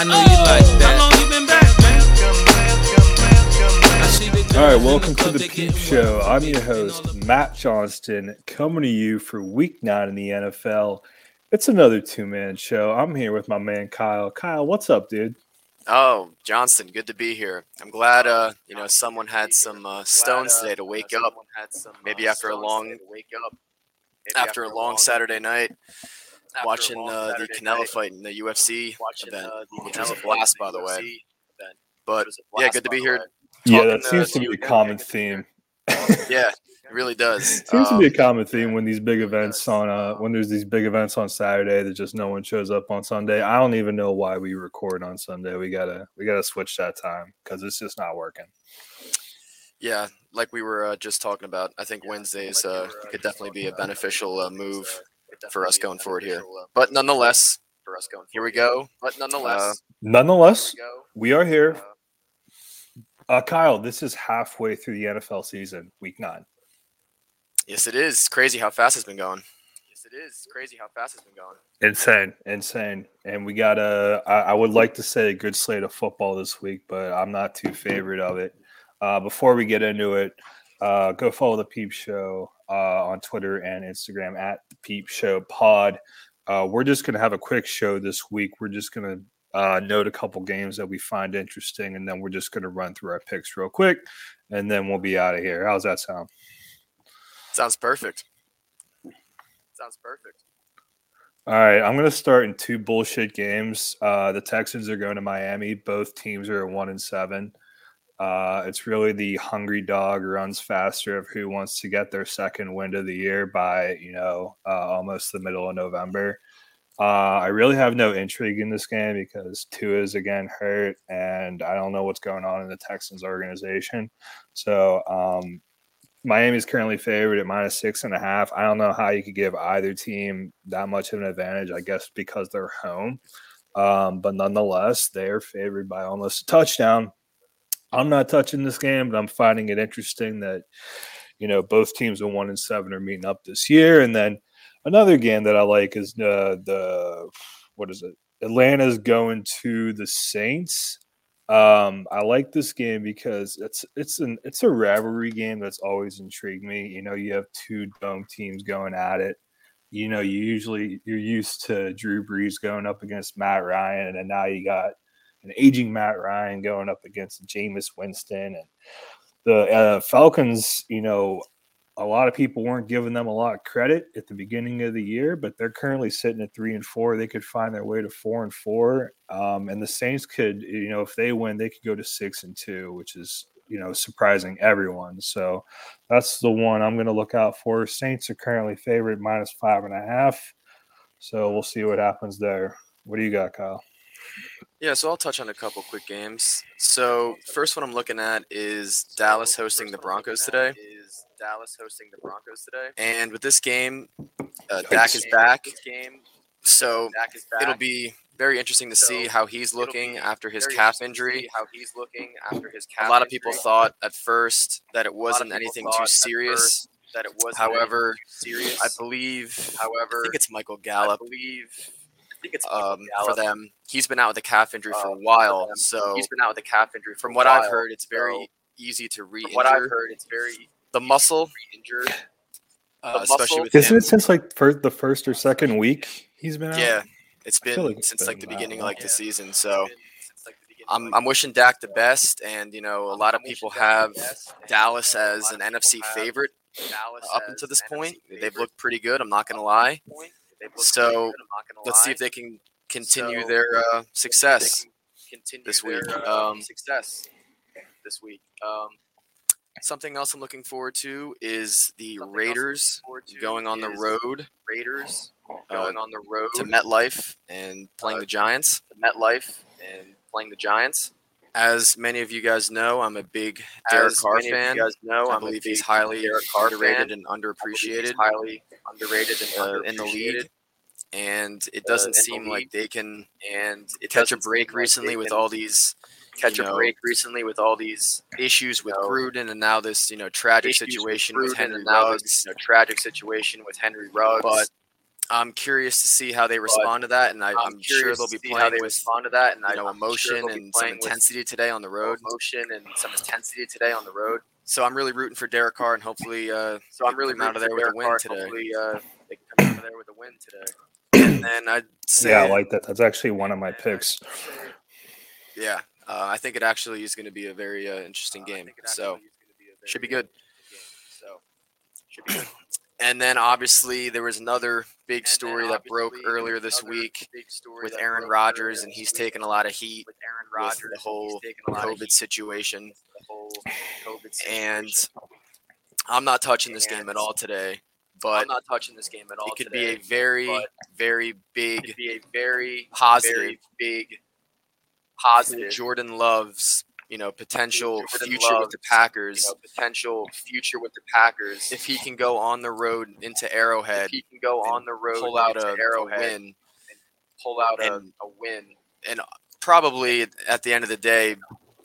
I know you like that. How long you been back, man? All right, welcome to the Peep Show. I'm your host, Matt Johnston, coming to you for week nine in the NFL. It's another two man show. I'm here with my man Kyle. Kyle, what's up, dude? Oh, Johnston, good to be here. I'm glad uh, you know, someone had some uh, stones today to wake up. Maybe after a long wake up after a long Saturday night watching uh, the Canelo fight in the UFC event, which was a blast, by the way. But yeah, good to be here. Yeah, that talking, uh, seems to be a common theme. Yeah, it really does. Seems to be a Um, common theme when these big events on uh when there's these big events on Saturday that just no one shows up on Sunday. I don't even know why we record on Sunday. We gotta we gotta switch that time because it's just not working. Yeah, like we were uh, just talking about, I think Wednesdays uh, could definitely be a beneficial uh, move for us going forward here. But nonetheless, for us going here we go. But nonetheless, Nonetheless, we are here. Uh, Kyle, this is halfway through the NFL season, week nine. yes, it is crazy how fast it's been going. Yes, it is crazy how fast it's been going. Insane, insane. And we got a, I, I would like to say a good slate of football this week, but I'm not too favorite of it. Uh, before we get into it, uh, go follow the Peep Show uh, on Twitter and Instagram at the Peep Show Pod. Uh, we're just going to have a quick show this week. We're just going to uh, note a couple games that we find interesting, and then we're just going to run through our picks real quick, and then we'll be out of here. How's that sound? Sounds perfect. Sounds perfect. All right, I'm going to start in two bullshit games. Uh, the Texans are going to Miami. Both teams are at one and seven. Uh, it's really the hungry dog runs faster of who wants to get their second win of the year by you know uh, almost the middle of November. Uh, I really have no intrigue in this game because Tua is again hurt, and I don't know what's going on in the Texans organization. So um, Miami is currently favored at minus six and a half. I don't know how you could give either team that much of an advantage. I guess because they're home, um, but nonetheless, they are favored by almost a touchdown. I'm not touching this game, but I'm finding it interesting that you know both teams in one and seven are meeting up this year. And then another game that I like is uh, the what is it? Atlanta's going to the Saints. Um, I like this game because it's it's an it's a rivalry game that's always intrigued me. You know, you have two dome teams going at it. You know, you usually you're used to Drew Brees going up against Matt Ryan, and now you got an aging Matt Ryan going up against Jameis Winston and the uh, Falcons. You know, a lot of people weren't giving them a lot of credit at the beginning of the year, but they're currently sitting at three and four. They could find their way to four and four, um, and the Saints could, you know, if they win, they could go to six and two, which is you know surprising everyone. So that's the one I'm going to look out for. Saints are currently favored minus five and a half, so we'll see what happens there. What do you got, Kyle? Yeah, so I'll touch on a couple quick games. So first one I'm looking at is Dallas hosting the Broncos today. Is Dallas hosting the Broncos today? And with this game, uh, Dak is back. Game. So it'll be very interesting to see how he's looking after his calf injury. How he's looking after his calf. A lot of people thought at first that it wasn't anything too serious. That it was. However, serious. I believe. However, I think it's Michael Gallup. I believe. I think it's um, for them. He's been out with a calf injury for a while, so he's been out with a calf injury. From what I've heard, it's very easy to re-injure. What I've heard, it's very the muscle injured, uh, especially with Isn't him. it since like first, the first or second week he's been out? Yeah, it's been like it's since like the beginning, long. like the season. So I'm I'm wishing Dak the best, and you know a lot of people have Dallas as an NFC favorite up until this point. They've looked pretty good. I'm not gonna lie. So let's see if they can continue their uh, success this week. Um, success this week. Um, something else I'm looking forward to is the Raiders going on the road. Raiders going on the road to MetLife and playing the Giants. MetLife and playing the Giants. As many of you guys know, I'm a big Derek As Carr many of you fan. guys know, I I'm believe he's highly underrated fan. and I underappreciated highly underrated and uh, in the league. And it uh, doesn't the seem like they can and it catch a break seem like recently with all these catch you a know, break recently with all these issues with know, Gruden and now this you know tragic situation with, with Henry now Ruggs. this you know, tragic situation with Henry Ruggs. But I'm curious to see how they respond to that, and I, I'm, sure they'll be see how playing they with respond to that, and you know I'm emotion they'll and some intensity today on the road. emotion and some intensity today on the road. So I'm really rooting for Derek Carr, and hopefully, uh, So I'm really out of rooting there for with a Derek win Carr. today. Hopefully, uh, they can come out of there with a win today. And then I'd say, Yeah, I like that. That's actually one of my picks. yeah, uh, I think it actually is going to be a very uh, interesting game. So actually is gonna be should be good. So should be good. And then obviously there was another big And story that broke earlier this week with Aaron Rodgers, and he's taken a lot of heat with Aaron with the whole COVID situation. with the whole COVID And. I'm not touching this game at all today, but I'm not touching this game at all. it could today, be a very, very it big could be a very positive very big positive Jordan Love's, you know, potential Jordan future with the Packers. you know, potential future with the Packers. if he can go on the road into Arrowhead, if he can go on the road pull out into a, a Arrowhead, win, pull out a, a win, and probably at the end of the day,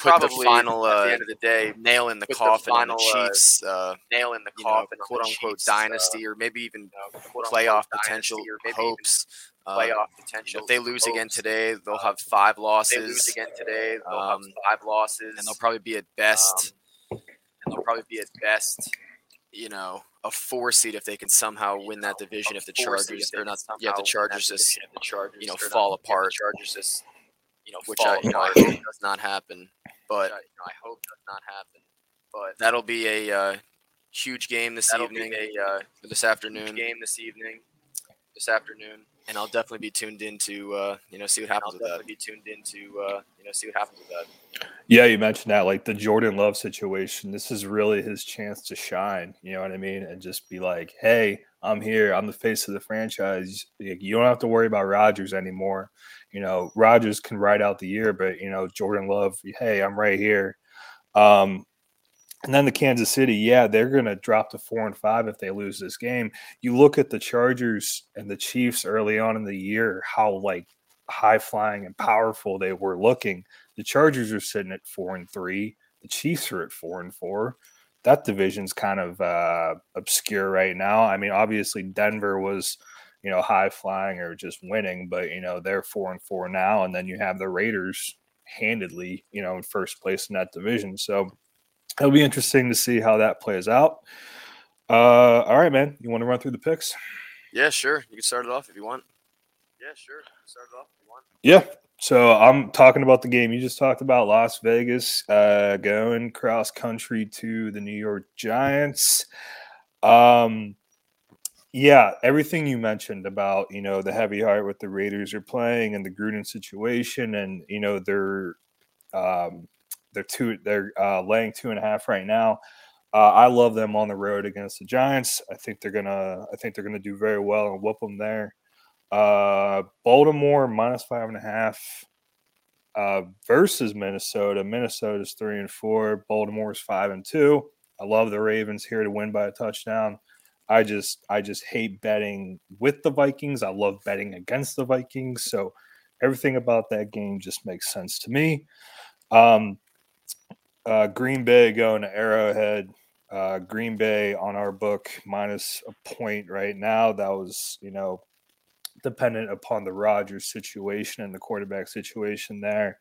put probably the final at the uh, end of the day, nail in the the coffin on the final, uh, Chiefs, uh, nail in the you know, coffin, quote unquote Chiefs, uh, dynasty, or maybe even you know, playoff potential hopes. Uh, playoff potential. if they lose again today, they'll Uh, have five If they losses, lose again today, they'll um, have five losses, and they'll probably be at best, um, and they'll probably be at best you know, a four seed if they can somehow win that division. If the Chargers, or not, somehow yeah, the Chargers just, the you know, fall the apart. Chargers just, you know, which I, you know, I hope does not happen. But I, I hope does not happen. But that'll be a uh, huge game this evening, a uh, this afternoon, game this evening, this afternoon. And I'll definitely be tuned in to uh, you know see what And I'll happens with that. definitely be tuned in to uh, you know see what happens with that. Yeah, you mentioned that, like the Jordan Love situation. This is really his chance to shine. You know what I mean? And just be like, "Hey, I'm here. I'm the face of the franchise. Like, You don't have to worry about Rodgers anymore. You know, Rodgers can ride out the year, but you know, Jordan Love. Hey, I'm right here." Um, and then the Kansas City, yeah, they're going to drop to four and five if they lose this game. You look at the Chargers and the Chiefs early on in the year, how like high flying and powerful they were looking. The Chargers are sitting at four and three. The Chiefs are at four and four. That division's kind of uh, obscure right now. I mean, obviously Denver was, you know, high flying or just winning, but you know they're four and four now, and then you have the Raiders handedly, you know, in first place in that division. So it'll be interesting to see how that plays out. Uh, all right, man. You want to run through the picks? Yeah, sure. You can start it off if you want. Yeah, sure. Start it off if you want. Yeah. So I'm talking about the game you just talked about, Las Vegas, uh, going cross country to the New York Giants. Um, yeah, everything you mentioned about you know the heavy heart with the Raiders are playing and the Gruden situation, and you know they're um, they're two they're uh, laying two and a half right now. Uh, I love them on the road against the Giants. I think they're gonna I think they're gonna do very well and whoop them there. Uh, Baltimore minus five and a half uh, versus Minnesota. Minnesota's three and four. Baltimore's five and two. I love the Ravens here to win by a touchdown. I just I just hate betting with the Vikings. I love betting against the Vikings. So everything about that game just makes sense to me. Um, uh, Green Bay going to Arrowhead. Uh, Green Bay on our book minus a point right now. That was you know dependent upon the Rodgers situation and the quarterback situation there.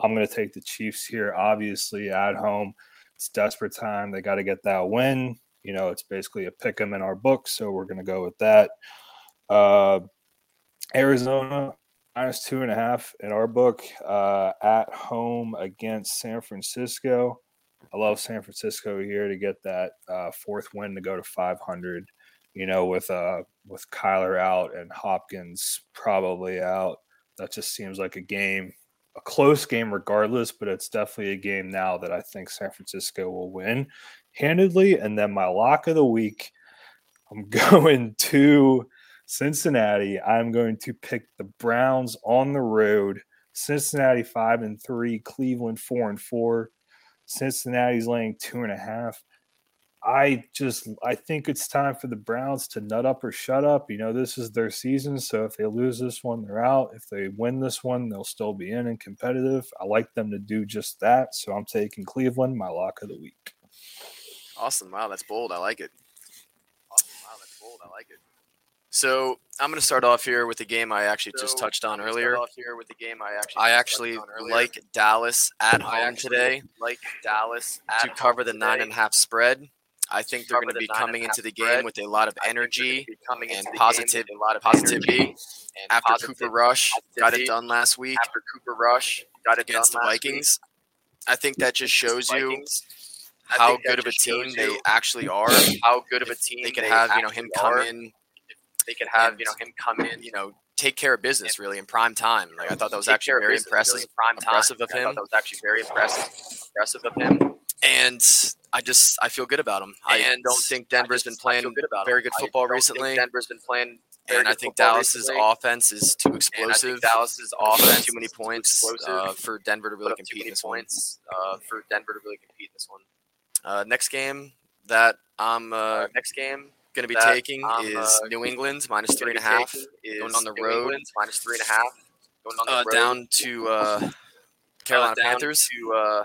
I'm going to take the Chiefs here, obviously at home. It's desperate time. They got to get that win. You know, it's basically a pick pick 'em in our book, so we're going to go with that. Uh, Arizona minus two and a half in our book uh, at home against San Francisco. I love San Francisco here to get that uh, fourth win to go to 500 you know, with uh with Kyler out and Hopkins probably out. That just seems like a game, a close game regardless, but it's definitely a game now that I think San Francisco will win handedly. And then my lock of the week, I'm going to Cincinnati. I'm going to pick the Browns on the road. Cincinnati five and three, Cleveland four and four. Cincinnati's laying two and a half. I just I think it's time for the Browns to nut up or shut up. You know, this is their season, so if they lose this one, they're out. If they win this one, they'll still be in and competitive. I like them to do just that, so I'm taking Cleveland, my lock of the week. Awesome. Wow, that's bold. I like it. Awesome. Wow, that's bold. I like it. So I'm going to start off here with the game I actually just touched on earlier. off here with the game I actually I actually touched on earlier. like Dallas at I home today like Dallas to cover the nine today. and a half spread. I think they're going to be coming into the game with a lot of I think they're gonna energy and into the game positive- a lot of positivity and after positive- Cooper Rush got it done last week after Cooper Rush got it against the Vikings. I think that just shows you how good of a team they actually are. how good of a team They could have you know him come in, They could have you know him come in. you know, take care of business really in prime time. Like I thought that was take actually very impressive. really, prime time. impressive of I thought him. That was actually very impressive. Impressive of him. And I just I feel good about him. I And don't think Denver's just- been playing very him. good football recently. Denver's been playing very and I think Dallas's recently. offense is too explosive. Dallas's offense too many points uh, for Denver to really compete in this one. points uh, for Denver to really compete in this one. Uh, next game that I'm Uh, next game going to be that taking I'm, is uh, New England minus three and a half. going on the New road. England minus three and a half. Going on the Uh, road down to uh, Carolina down Panthers. to uh,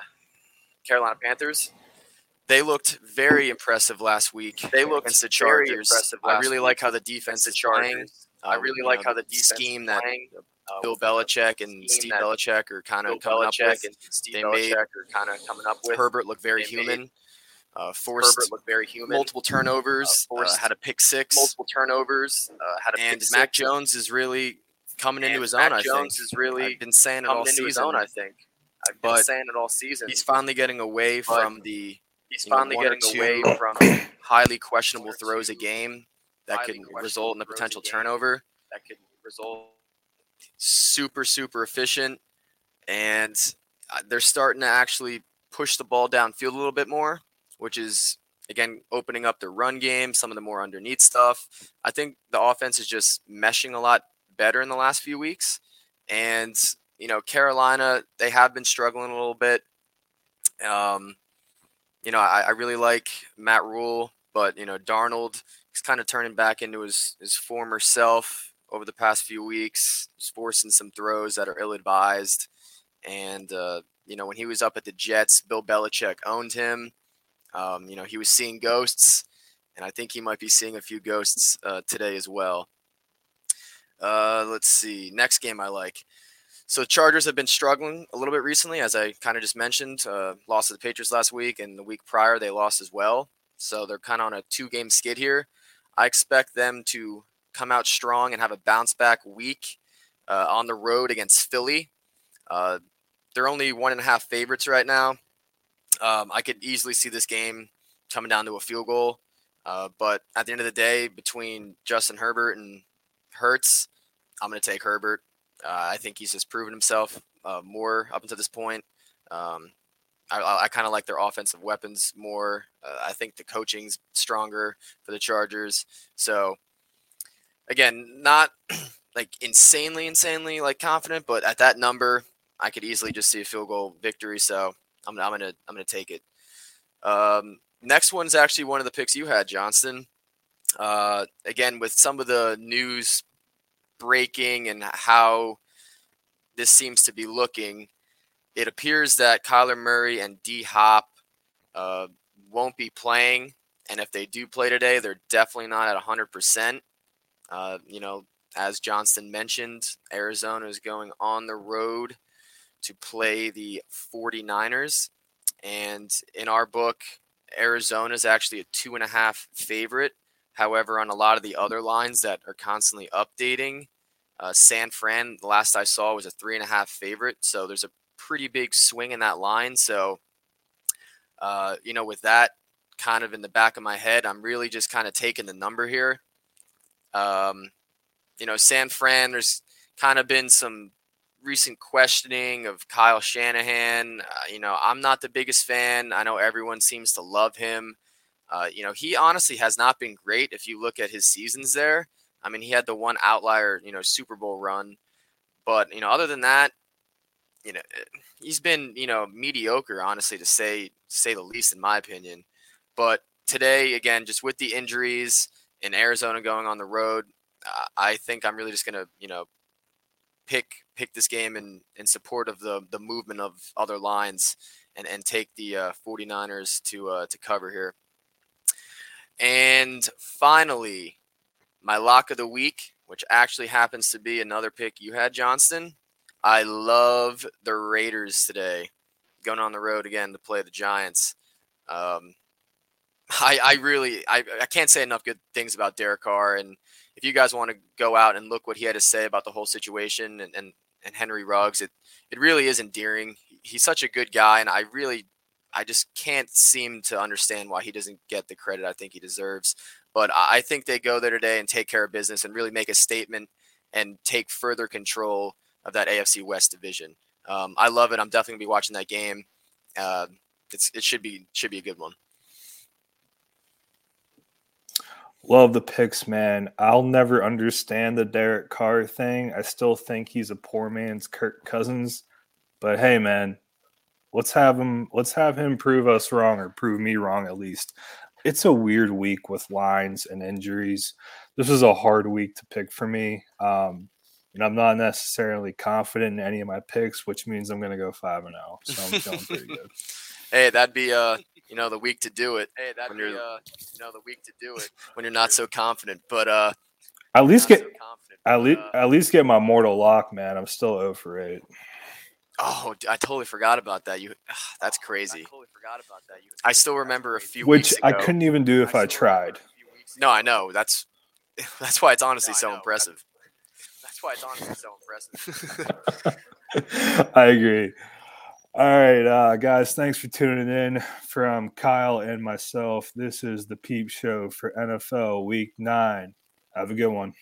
Carolina Panthers. They looked very impressive last week. They looked against the very Chargers. impressive I really week like how the defense is playing. I really you like know, how the scheme that playing. Uh, Bill Belichick and Steve Belichick are kind of coming up with. and Steve They Belichick made are kind of coming up with. Herbert looked very they made human. Uh, forced Herbert looked very human. multiple turnovers. Uh, Uh, forced had a pick six. multiple turnovers. Uh, had a and pick Mac six. Jones is really coming into his Mac own. I Jones think is really I've been saying it all coming into his season. own. I think. I've been But saying it all season. He's finally getting away But from the He's you know, finally getting away from highly questionable throws a game that could result in a throws a potential turnover. that could result. Super, super efficient, and uh, they're starting to actually push the ball downfield a little bit more, which is again opening up the run game, some of the more underneath stuff. I think the offense is just meshing a lot better in the last few weeks, and you know Carolina they have been struggling a little bit. Um, you know I, I really like Matt Rhule, but you know Darnold he's kind of turning back into his his former self over the past few weeks, just forcing some throws that are ill advised. And uh, you know when he was up at the Jets, Bill Belichick owned him. Um, you know, he was seeing ghosts, and I think he might be seeing a few ghosts uh, today as well. Uh, let's see. Next game I like. So Chargers have been struggling a little bit recently, as I kind of just mentioned. Uh, lost to the Patriots last week, and the week prior they lost as well. So they're kind of on a two-game skid here. I expect them to come out strong and have a bounce back week uh, on the road against Philly. Uh, they're only one and a half favorites right now. Um, I could easily see this game coming down to a field goal. Uh, but at the end of the day, between Justin Herbert and Hurts, I'm going to take Herbert. Uh, I think he's just proven himself uh, more up until this point. Um, I, I, kind of like their offensive weapons more. Uh, I think the coaching's stronger for the Chargers. So, again, not like insanely, insanely like confident, but at that number, I could easily just see a field goal victory. So I'm, I'm gonna I'm gonna take it. Um, next one's actually one of the picks you had, Johnston. Uh, again, with some of the news breaking and how this seems to be looking, it appears that Kyler Murray and D Hop uh, won't be playing, and if they do play today, they're definitely not at 100%. Uh, you know, as Johnston mentioned, Arizona is going on the road to play the 49ers. And in our book, Arizona is actually a two and a half favorite. However, on a lot of the other lines that are constantly updating, uh, San Fran, the last I saw, was a three and a half favorite. So there's a pretty big swing in that line. So, uh, you know, with that kind of in the back of my head, I'm really just kind of taking the number here. Um, you know, San Fran, there's kind of been some recent questioning of Kyle Shanahan. Uh, you know, I'm not the biggest fan. I know everyone seems to love him. Uh, you know, he honestly has not been great if you look at his seasons there. I mean, he had the one outlier, you know, Super Bowl run. But, you know, other than that, you know, he's been, you know, mediocre, honestly, to say say the least, in my opinion. But today, again, just with the injuries in Arizona going on the road, uh, I think I'm really just gonna, you know, pick pick this game in in support of the the movement of other lines and and take the uh, 49ers to uh, to cover here. And finally, my lock of the week, which actually happens to be another pick you had, Johnston. I love the Raiders today, going on the road again to play the Giants. Um, I, I really I, I can't say enough good things about Derek Carr. And if you guys want to go out and look what he had to say about the whole situation and, and, and Henry Ruggs, it, it really is endearing. He's such a good guy, and I really I just can't seem to understand why he doesn't get the credit I think he deserves. But I think they go there today and take care of business and really make a statement and take further control of that AFC West division. Um, I love it. I'm definitely gonna be watching that game. Uh, it's it should be should be a good one. Love the picks, man. I'll never understand the Derek Carr thing. I still think he's a poor man's Kirk Cousins. But hey, man, let's have him let's have him prove us wrong or prove me wrong at least. It's a weird week with lines and injuries. This is a hard week to pick for me. Um, and I'm not necessarily confident in any of my picks, which means I'm going to go five and zero. So I'm feeling pretty good. Hey, that'd be uh, you know, the week to do it. Hey, that'd When be uh, you know, the week to do it when you're not so confident. But uh, At least get so confident, at least uh, at least get my mortal lock, man. I'm still 0 for eight. Oh, I totally forgot about that. You, that's crazy. I crazy. totally forgot about that. You, I still remember a few Which weeks I couldn't even do if I still remember tried. a few weeks ago- No, I know. That's that's why it's honestly No, so know. impressive. That's why it's honestly so impressive. I agree. All right, uh, guys, thanks for tuning in from Kyle and myself. This is the Peep Show for NFL Week 9. Have a good one.